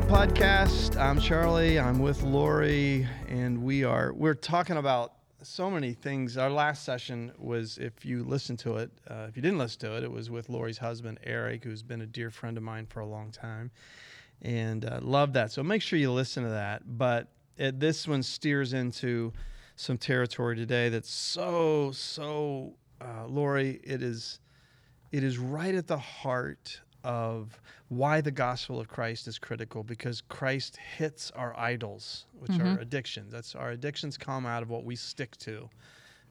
Podcast. I'm Charlie. I'm with Lori, and we are we're talking about so many things. Our last session was, if you listened to it, uh, if you didn't listen to it, it was with Lori's husband Eric, who's been a dear friend of mine for a long time, and uh, love that. So make sure you listen to that. But it, this one steers into some territory today that's so so, uh, Lori. It is it is right at the heart of why the gospel of Christ is critical because Christ hits our idols, which Mm-hmm. are addictions. That's our addictions come out of what we stick to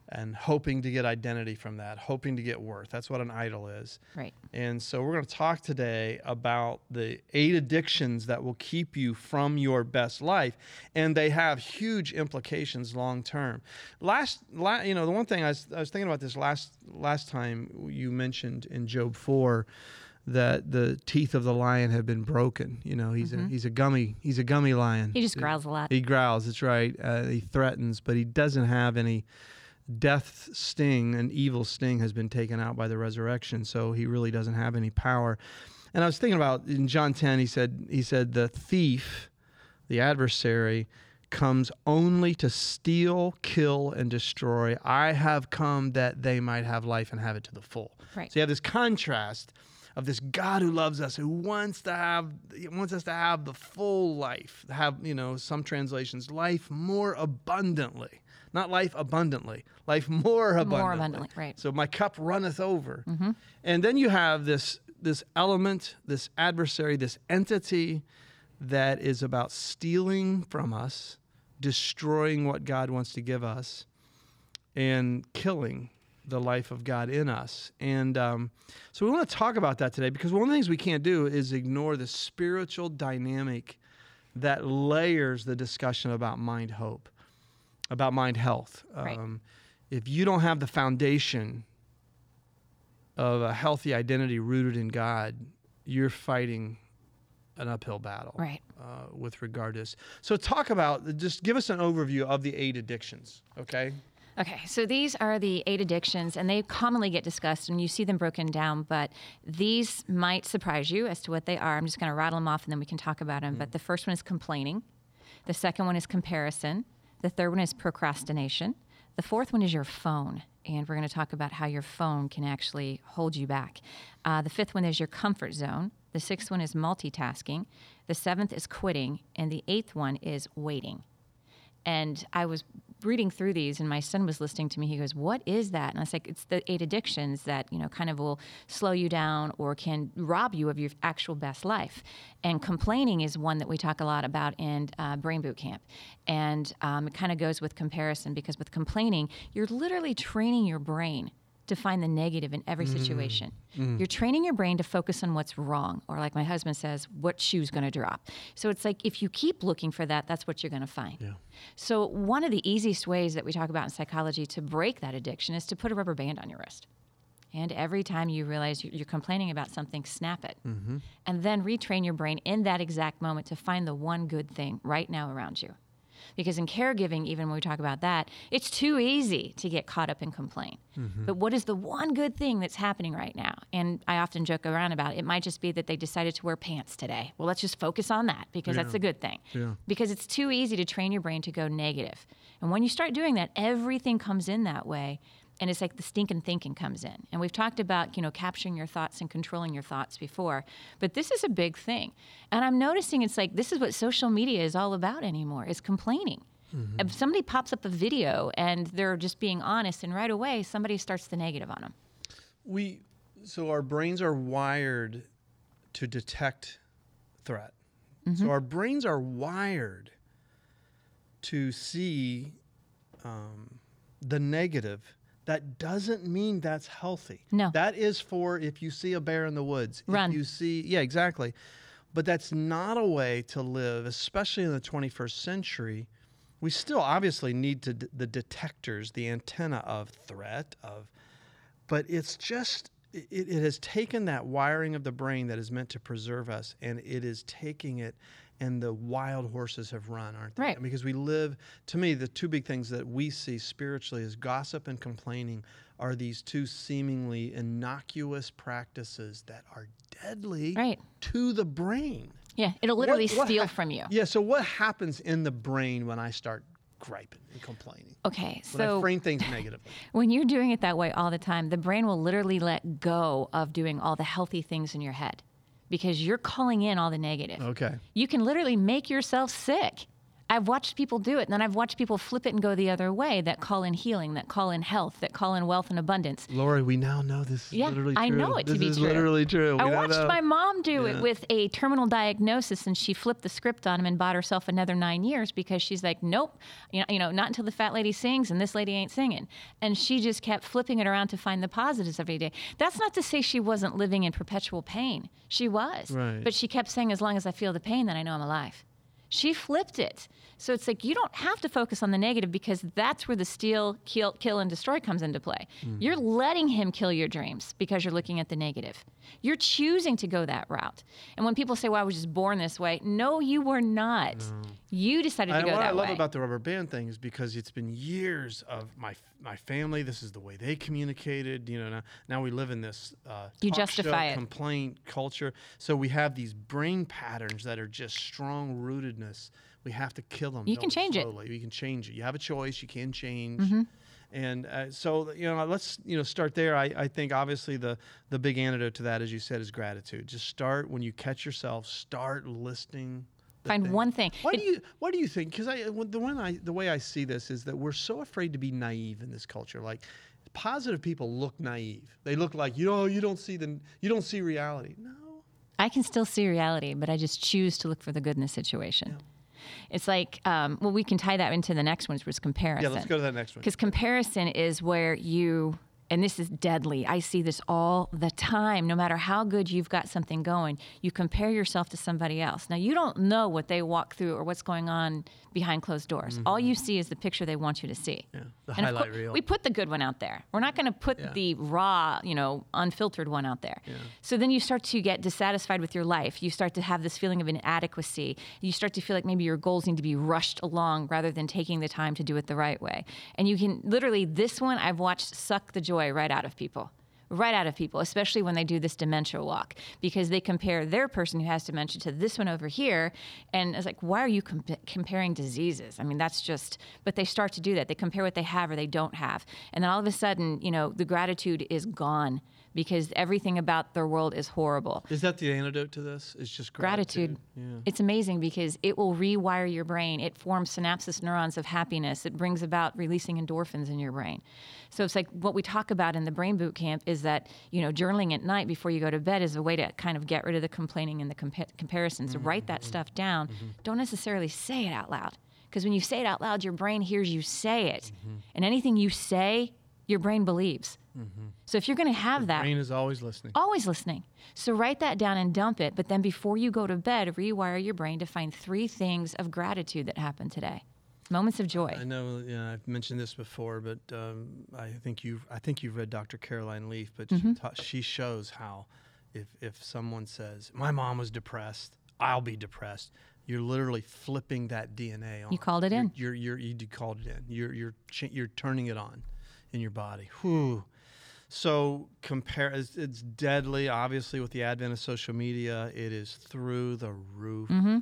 and hoping to get identity from that, hoping to get worth. That's what an idol is. Right. And so we're going to talk today about the eight addictions that will keep you from your best life, and they have huge implications long term. Last, la, you know, the one thing I was, I was thinking about this last last time you mentioned in Job four that the teeth of the lion have been broken. You know, he's a he's a gummy he's a gummy lion. He just growls a lot. He growls. That's right. Uh, he threatens, but he doesn't have any death sting. An evil sting has been taken out by the resurrection, so he really doesn't have any power. And I was thinking about in John 10. He said he said the thief, the adversary, comes only to steal, kill, and destroy. I have come that they might have life and have it to the full. Right. So you have this contrast of this God who loves us, who wants to have wants us to have the full life, have you know some translations life more abundantly, not life abundantly, life more abundantly. More abundantly, right. So my cup runneth over, mm-hmm. and then you have this this element, this adversary, this entity that is about stealing from us, destroying what God wants to give us, and killing the life of God in us. And um, so we want to talk about that today because one of the things we can't do is ignore the spiritual dynamic that layers the discussion about mind hope, about mind health. Right. Um, if you don't have the foundation of a healthy identity rooted in God, you're fighting an uphill battle Right. uh, with regard to this. So, talk about just give us an overview of the eight addictions, okay? Okay, so these are the eight addictions, and they commonly get discussed, and you see them broken down. But these might surprise you as to what they are. I'm just going to rattle them off, and then we can talk about them. But the first one is complaining. The second one is comparison. The third one is procrastination. The fourth one is your phone, and we're going to talk about how your phone can actually hold you back. Uh, the fifth one is your comfort zone. The sixth one is multitasking. The seventh is quitting, and the eighth one is waiting. And I was reading through these, and my son was listening to me. He goes, "What is that?" And I was like, "It's the eight addictions that you know kind of will slow you down or can rob you of your actual best life." And complaining is one that we talk a lot about in uh, Brain Boot Camp, and um, it kind of goes with comparison because with complaining, you're literally training your brain to find the negative in every mm. situation. Mm. You're training your brain to focus on what's wrong, or like my husband says, what shoe's going to drop. So it's like if you keep looking for that, that's what you're going to find. So one of the easiest ways that we talk about in psychology to break that addiction is to put a rubber band on your wrist. And every time you realize you- you're complaining about something, snap it. Mm-hmm. And then retrain your brain in that exact moment to find the one good thing right now around you. Because in caregiving, even when we talk about that, it's too easy to get caught up and complain. Mm-hmm. But what is the one good thing that's happening right now? And I often joke around about it. It might just be that they decided to wear pants today. Well, let's just focus on that because that's a good thing. Yeah. Because it's too easy to train your brain to go negative. And when you start doing that, everything comes in that way. And it's like the stinking thinking comes in. And we've talked about, you know, capturing your thoughts and controlling your thoughts before. But this is a big thing. And I'm noticing it's like this is what social media is all about anymore, is complaining. If somebody pops up a video and they're just being honest, and right away somebody starts the negative on them. We so our brains are wired to detect threat. So our brains are wired to see um, the negative. That doesn't mean that's healthy. No. That is for if you see a bear in the woods. Run. If you see, yeah, exactly. But that's not a way to live, especially in the 21st century. We still obviously need to d- the detectors, the antenna of threat, of but it's just it, it has taken that wiring of the brain that is meant to preserve us and it is taking it and the wild horses have run aren't they Right. because we live to me the two big things that we see spiritually is gossip and complaining are these two seemingly innocuous practices that are deadly Right. to the brain Yeah, it'll literally What- what steal hap- from you. Yeah. So what happens in the brain when I start griping and complaining? Okay, When I so frame things negatively. when you're doing it that way all the time, the brain will literally let go of doing all the healthy things in your head because you're calling in all the negative. Okay. You can literally make yourself sick. I've watched people do it, and then I've watched people flip it and go the other way that call in healing, that call in health, that call in wealth and abundance. Lori, we now know this is Yeah, literally true. I know it to this be is true. literally true. I We now watched know. my mom do Yeah. it with a terminal diagnosis, and she flipped the script on him and bought herself another nine years because she's like, nope, you know, you know, not until the fat lady sings, and this lady ain't singing. And she just kept flipping it around to find the positives every day. That's not to say she wasn't living in perpetual pain. She was, Right. but she kept saying, as long as I feel the pain, then I know I'm alive. She flipped it. So it's like you don't have to focus on the negative because that's where the steal, kill, kill, and destroy comes into play. You're letting him kill your dreams because you're looking at the negative. You're choosing to go that route. And when people say, "Well, I was just born this way," no, you were not. You decided to And go what I love way. about the rubber band thing is because it's been years of my my family. This is the way they communicated. You know, now, now we live in this uh, You justify show it. complaint culture. So we have these brain patterns that are just strong rootedness. We have to kill them. You can change it. slowly. You can change it. You have a choice. You can change. Mm-hmm. And uh, so you know, let's you know start there. I, I think obviously the the big antidote to that, as you said, is gratitude. Just start when you catch yourself. Start listing. Find things. one thing. Why It- do you Why do you think? Because I the one I the way I see this is that we're so afraid to be naive in this culture. Like positive people look naive. They look like you know you don't see the you don't see reality. No. I can still see reality, but I just choose to look for the good in the situation. It's like, um, well, we can tie that into the next one, which was comparison. Yeah, let's go to that next one. Because comparison is where you, and this is deadly. I see this all the time. No matter how good you've got something going, you compare yourself to somebody else. Now, you don't know what they walk through or what's going on behind closed doors. All you see is the picture they want you to see. Mm-hmm. Yeah, the And highlight cour- reel. We put the good one out there. We're not going to put Yeah. the raw, you know, unfiltered one out there. Yeah. So then you start to get dissatisfied with your life. You start to have this feeling of inadequacy. You start to feel like maybe your goals need to be rushed along rather than taking the time to do it the right way. And you can literally, this one I've watched suck the joy right out of people. Right out of people, especially when they do this dementia walk, because they compare their person who has dementia to this one over here. And it's like, why are you compa- comparing diseases? I mean, that's just, but they start to do that. They compare what they have or they don't have. And then all of a sudden, you know, the gratitude is gone because everything about their world is horrible. Is that the antidote to this? It's just Gratitude. gratitude. Yeah. It's amazing because it will rewire your brain. It forms synapses neurons of happiness. It brings about releasing endorphins in your brain. So it's like what we talk about in the brain boot camp is that, you know, journaling at night before you go to bed is a way to kind of get rid of the complaining and the compa- comparisons. Mm-hmm, Write that mm-hmm. stuff down. Mm-hmm. Don't necessarily say it out loud. Because when you say it out loud, your brain hears you say it. And anything you say, your brain believes. So if you're going to have that, Brain is always listening. always listening. So write that down and dump it. But then before you go to bed, rewire your brain to find three things of gratitude that happened today. Moments of joy. I know, yeah, I've mentioned this before, but um, I think you I think you've read Dr. Caroline Leaf, but Mm-hmm. she, ta- she shows how if if someone says my mom was depressed, I'll be depressed. You're literally flipping that DNA on. You called it You're- in. You're you're you called it in. You're you're ch- you're turning it on in your body. Whew. So compare it's, it's deadly. Obviously, with the advent of social media, it is through the roof. Mm-hmm.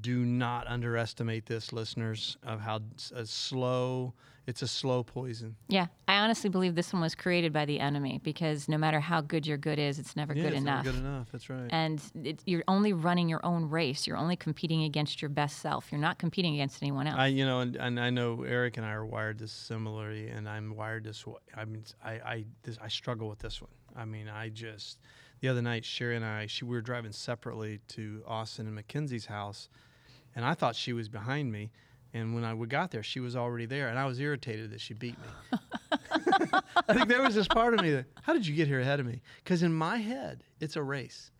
Do not underestimate this, listeners, of how a slow. It's a slow poison. Yeah, I honestly believe this one was created by the enemy because no matter how good your good is, it's never Yeah, good it's enough. Not good enough. That's right. And it, you're only running your own race. You're only competing against your best self. You're not competing against anyone else. I, you know, and, and I know Eric and I are wired this similarly, and I'm wired this way. I mean, I, I, this, I struggle with this one. I mean, I just, the other night, Sherry and I, she, we were driving separately to Austin and Mackenzie's house, and I thought she was behind me. And when I got there, she was already there, and I was irritated that she beat me. I think there was this part of me that, how did you get here ahead of me? Because in my head, it's a race.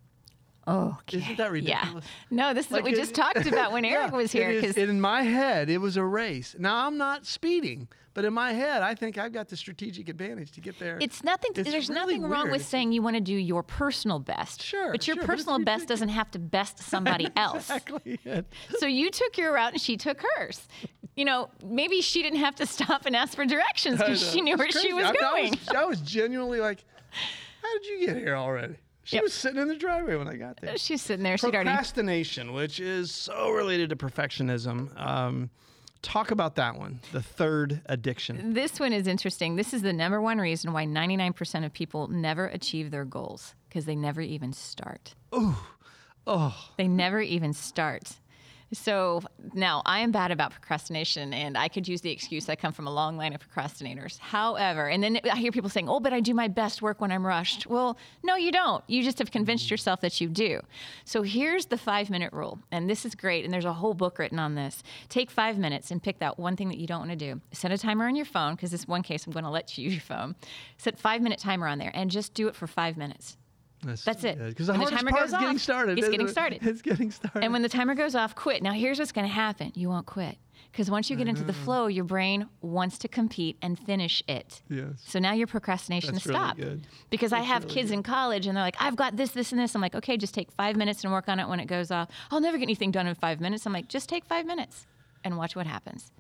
oh, okay. Isn't that ridiculous? Yeah. No, this is what we it- just talked about when Eric Yeah, was here. Because in my head, it was a race. Now I'm not speeding, but in my head, I think I've got the strategic advantage to get there. It's nothing. It's there's really nothing wrong weird. with saying you want to do your personal best. Sure, But your sure, but personal best doesn't have to best somebody else. exactly it. So you took your route and she took hers. You know, maybe she didn't have to stop and ask for directions because she knew where she was I mean, I going. was, I was genuinely like, how did you get here already? She Yep. was sitting in the driveway when I got there. She's sitting there. She'd already. Procrastination, which is so related to perfectionism. Um, talk about that one, the third addiction. This one is interesting. This is the number one reason why 99% of people never achieve their goals because they never even start. Oh, Oh. They never even start. So now I am bad about procrastination and I could use the excuse I come from a long line of procrastinators. However, and then I hear people saying, oh, but I do my best work when I'm rushed. Well, no, you don't. You just have convinced mm-hmm. yourself that you do. So here's the five minute rule. And this is great. And there's a whole book written on this. Take five minutes and pick that one thing that you don't want to do. Set a timer on your phone, because this one case I'm going to let you use your phone. Set five minute timer on there and just do it for five minutes. That's it. Because the the timer goes is getting off, started. it's getting started. It's getting started. And when the timer goes off, quit. Now, here's what's going to happen you won't quit. Because once you get into the flow, your brain wants to compete and finish it. Yes. So now your procrastination That's is really stopped. good. Because I have kids in college and they're like, I've got this, this, and this. I'm like, okay, just take five minutes and work on it when it goes off. I'll never get anything done in five minutes. I'm like, just take five minutes and watch what happens.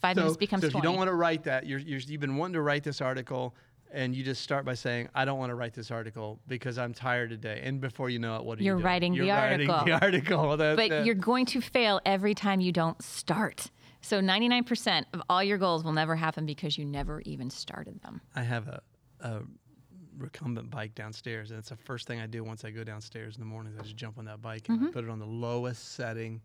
Five so, minutes becomes so if 20. you don't want to write that, you're, you're, you've been wanting to write this article, and you just start by saying, "I don't want to write this article because I'm tired today." And before you know it, what are You're you doing? writing you're the writing article. the article. That, but that- you're going to fail every time you don't start. So 99% of all your goals will never happen because you never even started them. I have a, a recumbent bike downstairs, and it's the first thing I do once I go downstairs in the mornings. I just jump on that bike and Mm-hmm. put it on the lowest setting,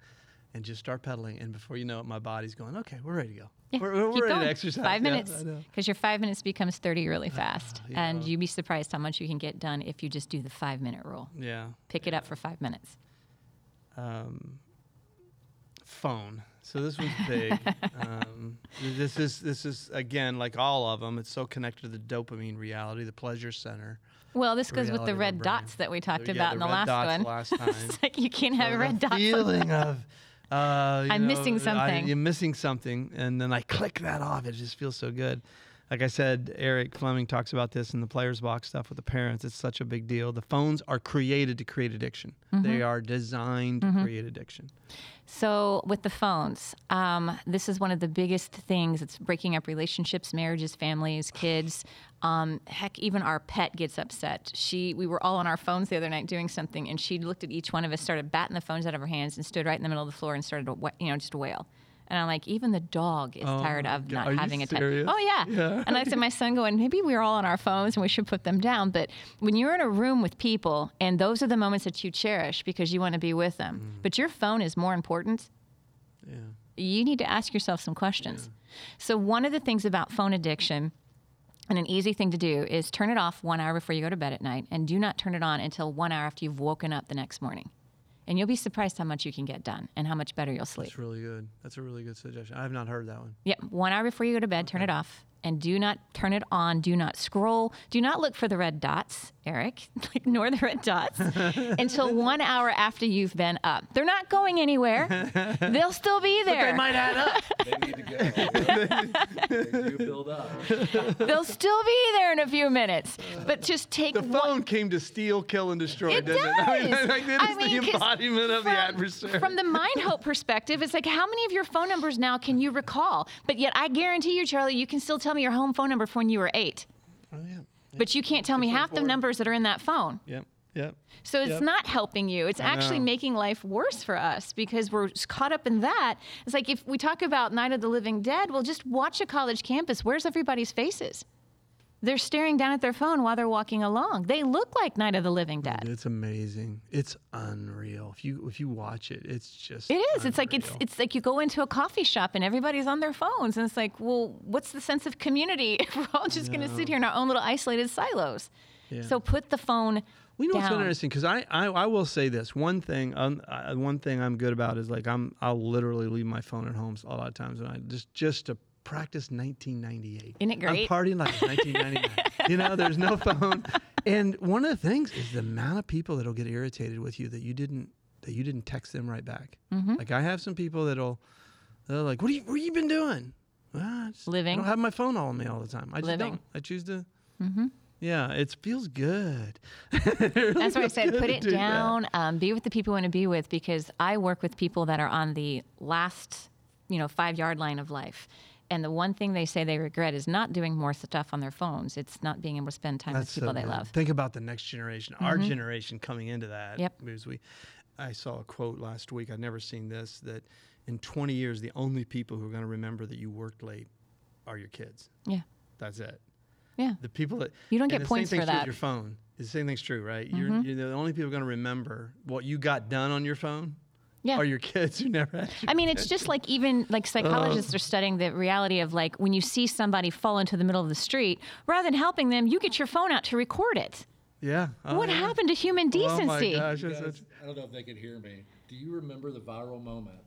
and just start pedaling. And before you know it, my body's going, "Okay, we're ready to go. Yeah, we're we're ready going. to exercise." Five Yeah, minutes, because your five minutes becomes 30 really fast. And yeah. you'd be surprised how much you can get done if you just do the five minute rule. Yeah. Pick it up for five minutes. um, phone. So this was big. um, this is this is again like all of them. It's so connected to the dopamine reality, the pleasure center. Well, this goes with the red dots that we talked Yeah, about the in the red last dots one. last time. it's like you can't have So red the dots. feeling of uh, you I'm know, missing I- something. you're missing something, and then I click that off. It just feels so good. Like I said, Eric Fleming talks about this in the players box stuff with the parents. It's such a big deal. The phones are created to create addiction. Mm-hmm. They are designed to create addiction. So, with the phones, um, this is one of the biggest things. It's breaking up relationships, marriages, families, kids. Um, heck, even our pet gets upset. She, we were all on our phones the other night doing something, and she looked at each one of us, started batting the phones out of her hands, and stood right in the middle of the floor and started, to, you know, just wail. And I'm like, even the dog is Oh tired of not having a touch. serious? Oh yeah. Yeah. And I said, my son going, maybe we're all on our phones and we should put them down. But when you're in a room with people, and those are the moments that you cherish because you want to be with them, Mm. but your phone is more important Yeah. you need to ask yourself some questions. So, one of the things about phone addiction, and an easy thing to do, is turn it off one hour before you go to bed at night, and do not turn it on until one hour after you've woken up the next morning. And you'll be surprised how much you can get done and how much better you'll sleep. That's really good. That's a really good suggestion. I have not heard that one. Yep, one hour before you go to bed, turn it off. And do not turn it on. Do not scroll. Do not look for the red dots, Eric. Ignore the red dots until one hour after you've been up. They're not going anywhere. They'll still be there. But they might add up. They need to go. they do build up. They'll still be there in a few minutes. But just take The one. phone came to steal, kill, and destroy, It didn't it? I mean, does. like, it I mean, the 'cause embodiment of the adversary. From the mind hope perspective, it's like how many of your phone numbers now can you recall? But yet, I guarantee you, Charlie, you can still tell me your home phone number from when you were eight. oh, yeah. But you can't tell me half the numbers that are in that phone. Yep. Yep. So it's Yep. not helping you. It's actually know. making life worse for us because we're caught up in that. It's like if we talk about Night of the Living Dead, well, just watch a college campus. Where's everybody's faces? They're staring down at their phone while they're walking along. They look like Night of the Living Dead. It's amazing. It's unreal. If you if you watch it, it's just It is. It's like it's it's like you go into a coffee shop and everybody's on their phones, and it's like, well, what's the sense of community if we're all just going to sit here in our own little isolated silos? Yeah. So put the phone you know what's down. interesting? Because I, I I will say this one thing. Um, uh, one thing I'm good about is like I'm I'll literally leave my phone at home a lot of times, and I just just to practice 1998. Isn't it great? I'm partying like it's 1999. you know, there's no phone, and one of the things is the amount of people that'll get irritated with you that you didn't that you didn't text them right back. Mm-hmm. Like I have some people that'll they're like, "What are you what have you been doing?" Well, just- Living. I don't have my phone all on me all the time. I just Living. don't. I choose to. Mhm. Yeah, it feels good. It really That's why I said put it do down. Um, be with the people you want to be with because I work with people that are on the last, you know, five yard line of life. And the one thing they say they regret is not doing more stuff on their phones. It's not being able to spend time with people so they good. love. Think about the next generation, our mm-hmm. generation coming into that. Yep. Because we, I saw a quote last week. I'd never seen this. That in 20 years, the only people who are going to remember that you worked late are your kids. Yeah. That's it. Yeah. The people that You don't get points for thing's true with that. Your phone. The same thing's true, right? You're, mm-hmm. you're the only people going to remember what you got done on your phone. Yeah. Are your kids who never had. I mean, it's just like even like psychologists are studying the reality of like when you see somebody fall into the middle of the street, rather than helping them, you get your phone out to record it. Yeah. Oh, what yeah. happened to human decency? Oh my decency? gosh. Guys, that's- I don't know if they could hear me. Do you remember the viral moment?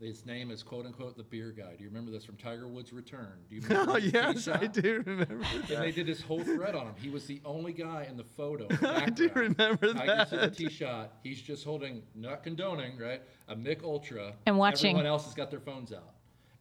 His name is quote unquote the beer guy. Do you remember this from Tiger Woods' return? Do you remember Oh his tee yes, I do remember. And they did this whole thread on him. He was the only guy in the photo. I do remember Tiger's in the that. tee shot. He's just holding, not condoning, right? A Mich Ultra. And watching. Everyone else has got their phones out.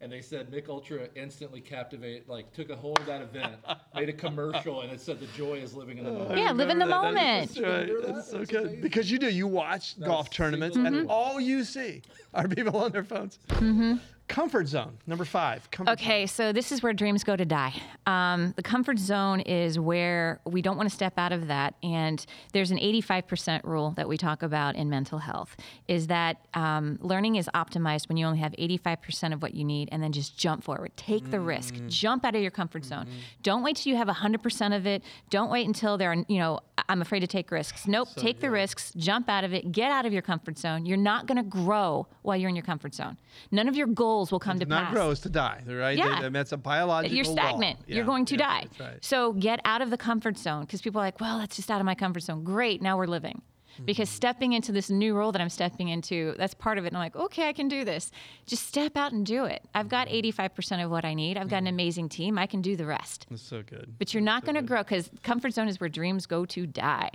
And they said Mich Ultra instantly captivated, like took a hold of that event, made a commercial, and it said the joy is living in the moment. Yeah, live in the that. moment. That's right. That's that? so That's good amazing. because you do. You watch golf tournaments, and mm-hmm. all you see are people on their phones. Mm-hmm. Comfort zone number five. Comfort Okay, so this is where dreams go to die. Um, the comfort zone is where we don't want to step out of that. And there's an 85% rule that we talk about in mental health is that um, learning is optimized when you only have 85% of what you need and then just jump forward. Take the risk. Jump out of your comfort zone. Don't wait till you have 100% of it. Don't wait until there are, you know, I'm afraid to take risks. Nope, take the risks, jump out of it, get out of your comfort zone. You're not going to grow while you're in your comfort zone. None of your goals will come to Not pass grow is to die, right? Yeah. They- that's a biological you're law. stagnant. Yeah, You're going to yeah, die. That's right. So get out of the comfort zone because people are like, well, that's just out of my comfort zone. Great, now we're living. Because Mm-hmm. stepping into this new role that I'm stepping into, that's part of it. And I'm like, okay, I can do this. Just step out and do it. I've got Mm-hmm. 85% of what I need. I've got an amazing team. I can do the rest. That's so good. But you're not going to grow because comfort zone is where dreams go to die.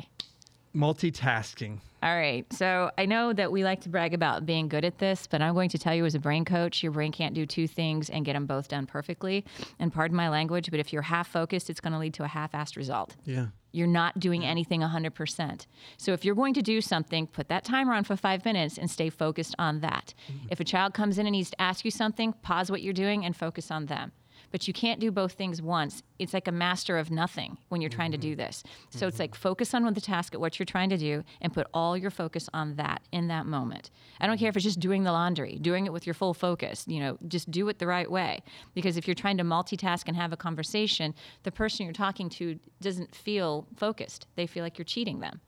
Multitasking. All right. So I know that we like to brag about being good at this, but I'm going to tell you as a brain coach, your brain can't do two things and get them both done perfectly. And pardon my language, but if you're half focused, it's going to lead to a half assed result. Yeah. You're not doing anything 100%. So if you're going to do something, put that timer on for five minutes and stay focused on that. Mm-hmm. If a child comes in and needs to ask you something, pause what you're doing and focus on them. But you can't do both things once. It's like a master of nothing when you're trying to do mm-hmm. this. So it's mm-hmm. like focus on the task at what you're trying to do and put all your focus on that in that moment. I don't care if it's just doing the laundry, doing it with your full focus, you know, just do it the right way. Because if you're trying to multitask and have a conversation, the person you're talking to doesn't feel focused. They feel like you're cheating them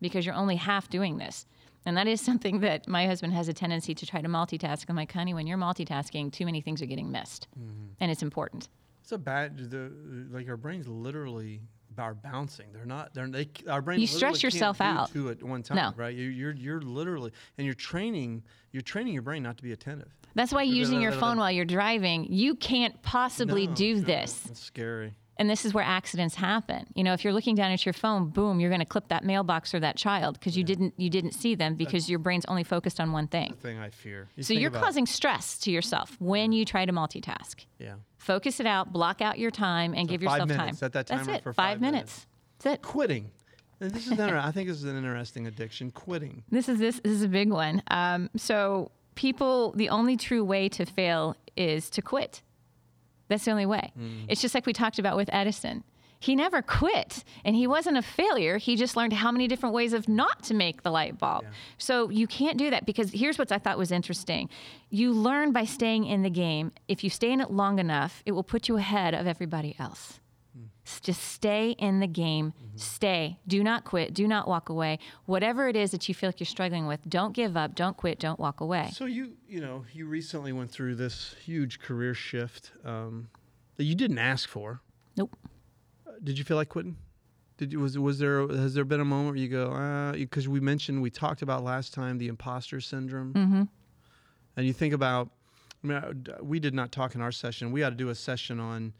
because you're only half doing this. And that is something that my husband has a tendency to try to multitask. I'm like, honey, when you're multitasking, too many things are getting missed. Mm-hmm. And it's important. It's a bad. The, like our brains literally are bouncing. They're not. They're they. Our brains. You stress yourself out. Two at one time, No. right? You, you're you're literally and you're training. You're training your brain not to be attentive. That's why using your phone while you're driving, you can't possibly No, do this. It's scary. And this is where accidents happen. You know, if you're looking down at your phone, boom, you're going to clip that mailbox or that child because you didn't you didn't see them because your brain's only focused on one thing. The thing I fear. You So you're causing stress to yourself when you try to multitask. Yeah. Focus it out, block out your time, and So give five yourself minutes. time. Set that That's it. for five five minutes. minutes. That's it. Quitting. This is inter- I think this is an interesting addiction. Quitting. This is this, this is a big one. Um, so people, the only true way to fail is to quit. That's the only way. Hmm. It's just like we talked about with Edison. He never quit, and he wasn't a failure. He just learned how many different ways of not to make the light bulb. So you can't do that because here's what I thought was interesting. You learn by staying in the game. If you stay in it long enough, it will put you ahead of everybody else. Just stay in the game. Stay. Do not quit. Do not walk away. Whatever it is that you feel like you're struggling with, don't give up. Don't quit. Don't walk away. So you you know you recently went through this huge career shift um, that you didn't ask for. Nope. Did you feel like quitting? Did you was was there has there been a moment where you go because we mentioned we talked about last time the imposter syndrome, mm-hmm. and you think about. I mean, we did not talk in our session. We ought to do a session on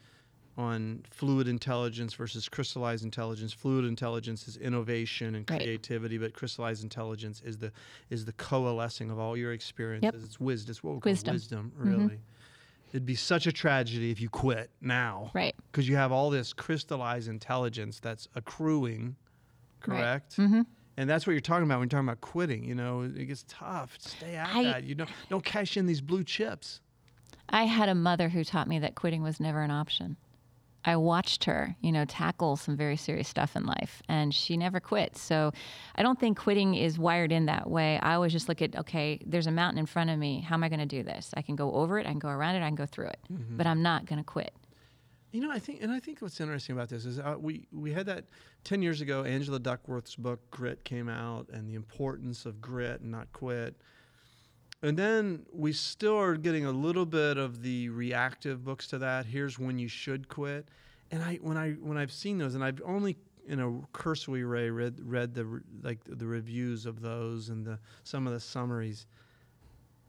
on fluid intelligence versus crystallized intelligence. Fluid intelligence is innovation and Right. creativity, but crystallized intelligence is the is the coalescing of all your experiences. It's wisdom. It's what we call Wisdom. wisdom, really. It'd be such a tragedy if you quit now Right. because you have all this crystallized intelligence that's accruing, Right. correct? Mm-hmm. And that's what you're talking about when you're talking about quitting. You know, it gets tough. Stay at I- that. You don't don't cash in these blue chips. I had a mother who taught me that quitting was never an option. I watched her, you know, tackle some very serious stuff in life, and she never quit. So I don't think quitting is wired in that way. I always just look at, okay, there's a mountain in front of me. How am I going to do this? I can go over it, I can go around it, I can go through it, but I'm not going to quit. You know, I think, and I think what's interesting about this is uh, we we had that ten years ago. Angela Duckworth's book Grit came out, and the importance of grit and not quit. And then we still are getting a little bit of the reactive books to that. Here's when you should quit. And I when I when I've seen those, and I've only in a cursory way read read the like the reviews of those and the some of the summaries.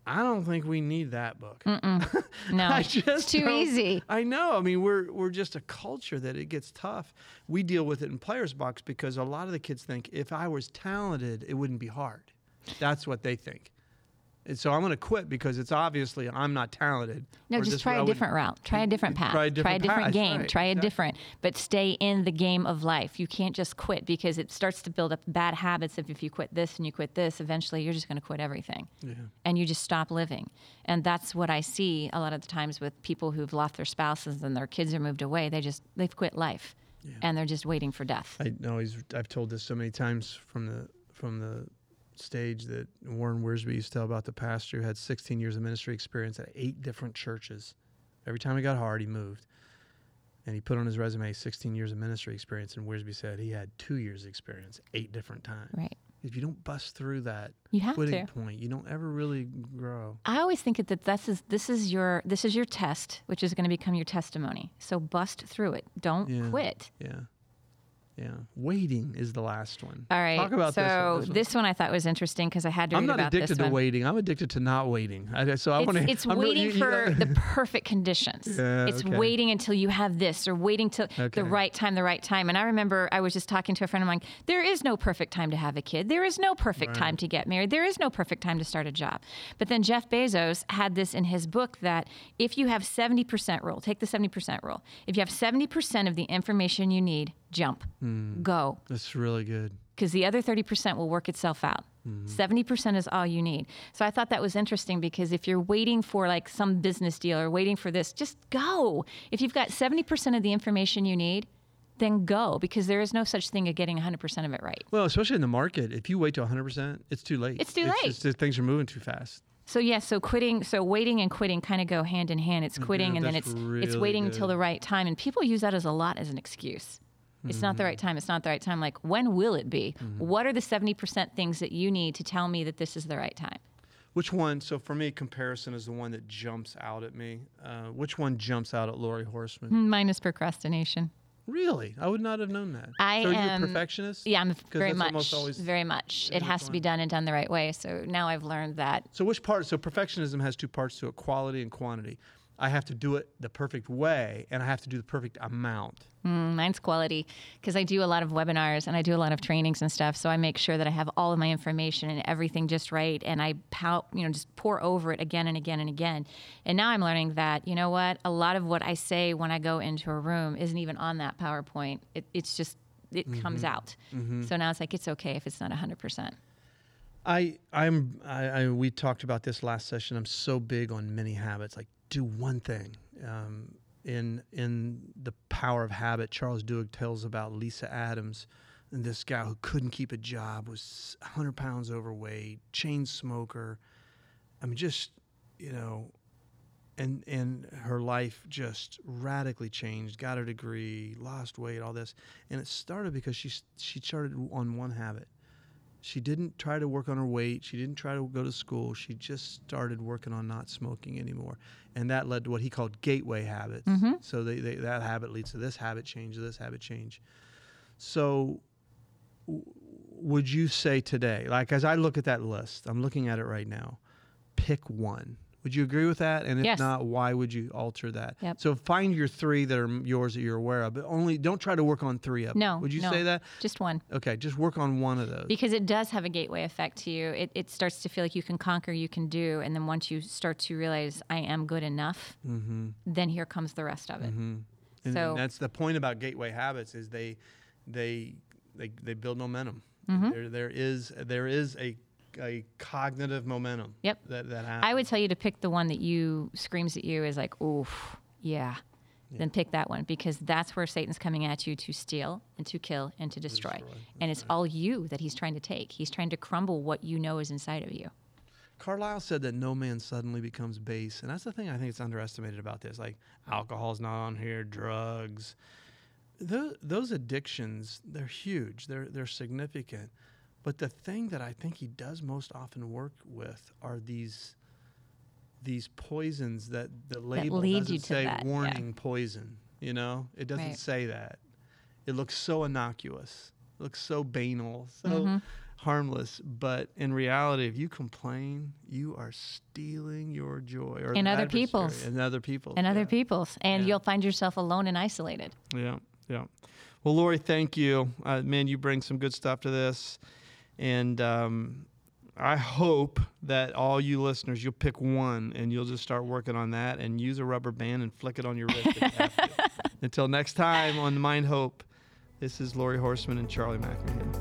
I don't think we need that book. No, I it's too easy. I know. I mean, we're we're just a culture that it gets tough. We deal with it in players box because a lot of the kids think if I was talented, it wouldn't be hard. That's what they think. So I'm going to quit because it's obviously I'm not talented. No, just try a different route. Try a different path. Try a different path, game. right, Try a exactly. different, but stay in the game of life. You can't just quit because it starts to build up bad habits. If if you quit this and you quit this, eventually you're just going to quit everything, Yeah. and you just stop living. And that's what I see a lot of the times with people who've lost their spouses and their kids are moved away. They just they've quit life, yeah. and they're just waiting for death. I know he's. I've told this so many times from the from the stage that Warren Wiersbe used to tell about the pastor who had 16 years of ministry experience at eight different churches. Every time he got hard, he moved, and he put on his resume 16 years of ministry experience. And Wiersbe said he had two years of experience, eight different times. Right. If you don't bust through that You have quitting to. point, you don't ever really grow. I always think that this is this is your this is your test, which is going to become your testimony. So bust through it. Don't Yeah. quit. Yeah. Yeah. Waiting is the last one. All right. Talk about so this one. this one I thought was interesting because I had to I'm read not addicted to one. waiting. I'm addicted to not waiting. I, so I It's, want to. it's waiting for the perfect conditions. Yeah, it's okay. waiting until you have this or waiting till Okay. the right time, the right time. And I remember I was just talking to a friend of mine. There is no perfect time to have a kid. There is no perfect time to get married. There is no perfect time to start a job. But then Jeff Bezos had this in his book that if you have 70% rule, take the 70% rule. If you have 70% of the information you need, jump, Hmm. go That's really good. because the other 30% will work itself out. 70% is all you need. So I thought that was interesting because if you're waiting for like some business deal or waiting for this, just go. If you've got 70% of the information you need, then go because there is no such thing as getting 100% of it right. Well, especially in the market, if you wait till 100%, it's too late. It's too late. just that things are moving too fast. So yeah, so quitting, so waiting and quitting kind of go hand in hand. It's quitting and then it's it's really waiting until the right time, and people use that as a lot as an excuse. It's not the mm-hmm. right time. It's not the right time. Like when will it be? Mm-hmm. What are the seventy percent things that you need to tell me that this is the right time? Which one? So for me, comparison is the one that jumps out at me. Uh, which one jumps out at Lori Horseman? Hmm, mine is procrastination. Really? I would not have known that. I so am- you're a perfectionist? Yeah, I'm very much, always very much. It has to be done and done the right way. So now I've learned that So which part? So perfectionism has two parts to it: quality and quantity. I have to do it the perfect way, and I have to do the perfect amount. Mm, mine's quality because I do a lot of webinars and I do a lot of trainings and stuff. So I make sure that I have all of my information and everything just right, and I pout, you know, just pour over it again and again and again. And now I'm learning that you know what, a lot of what I say when I go into a room isn't even on that PowerPoint. It, it's just it comes out. So now it's like it's okay if it's not 100. percent I I'm I, I we talked about this last session. I'm so big on many habits. Like do one thing. Um, in in the power of habit, Charles Duhigg tells about Lisa Adams, and this guy who couldn't keep a job was 100 pounds overweight, chain smoker. I mean, just you know, and and her life just radically changed. Got her degree, lost weight, all this, and it started because she she started on one habit. She didn't try to work on her weight. She didn't try to go to school. She just started working on not smoking anymore, and that led to what he called gateway habits. Mm-hmm. So they, they, that habit leads to this habit change, to this habit change. So, w- would you say today, like as I look at that list, I'm looking at it right now, pick one. Would you agree with that? And if Yes. not, why would you alter that? Yep. So find your three that are yours that you're aware of, but only don't try to work on three of them. No, Would you no. say that? Just one. Okay, just work on one of those. Because it does have a gateway effect to you. It, it starts to feel like you can conquer, you can do. And then once you start to realize, I am good enough, then here comes the rest of it. And, So- and that's the point about gateway habits is they they they, they build momentum. Mm-hmm. There there is there is a a cognitive momentum. Yep. That that happens. I would tell you to pick the one that you screams at you is like, oof, yeah. Then pick that one because that's where Satan's coming at you to steal and to kill and to destroy. destroy, And it's all you that he's trying to take. He's trying to crumble what you know is inside of you. Carlyle said that no man suddenly becomes base, and that's the thing I think it's underestimated about this. Like alcohol's not on here, drugs, those, those addictions they're huge, they're they're significant, but the thing that I think he does most often work with are these these poisons that the label lead doesn't say that, yeah. warning poison. You know, it doesn't Right. say that. It looks so innocuous, it looks so banal, so Mm-hmm. harmless. But in reality, if you complain, you are stealing your joy or And other people's. and other people's And other people's. And Yeah. you'll find yourself alone and isolated. Yeah, yeah. Well, Lori, thank you. Uh, man, you bring some good stuff to this, and um, I hope that all you listeners, you'll pick one and you'll just start working on that and use a rubber band and flick it on your wrist. if you have to. Until next time on Mind Hope, this is Lori Horseman and Charlie McNamee.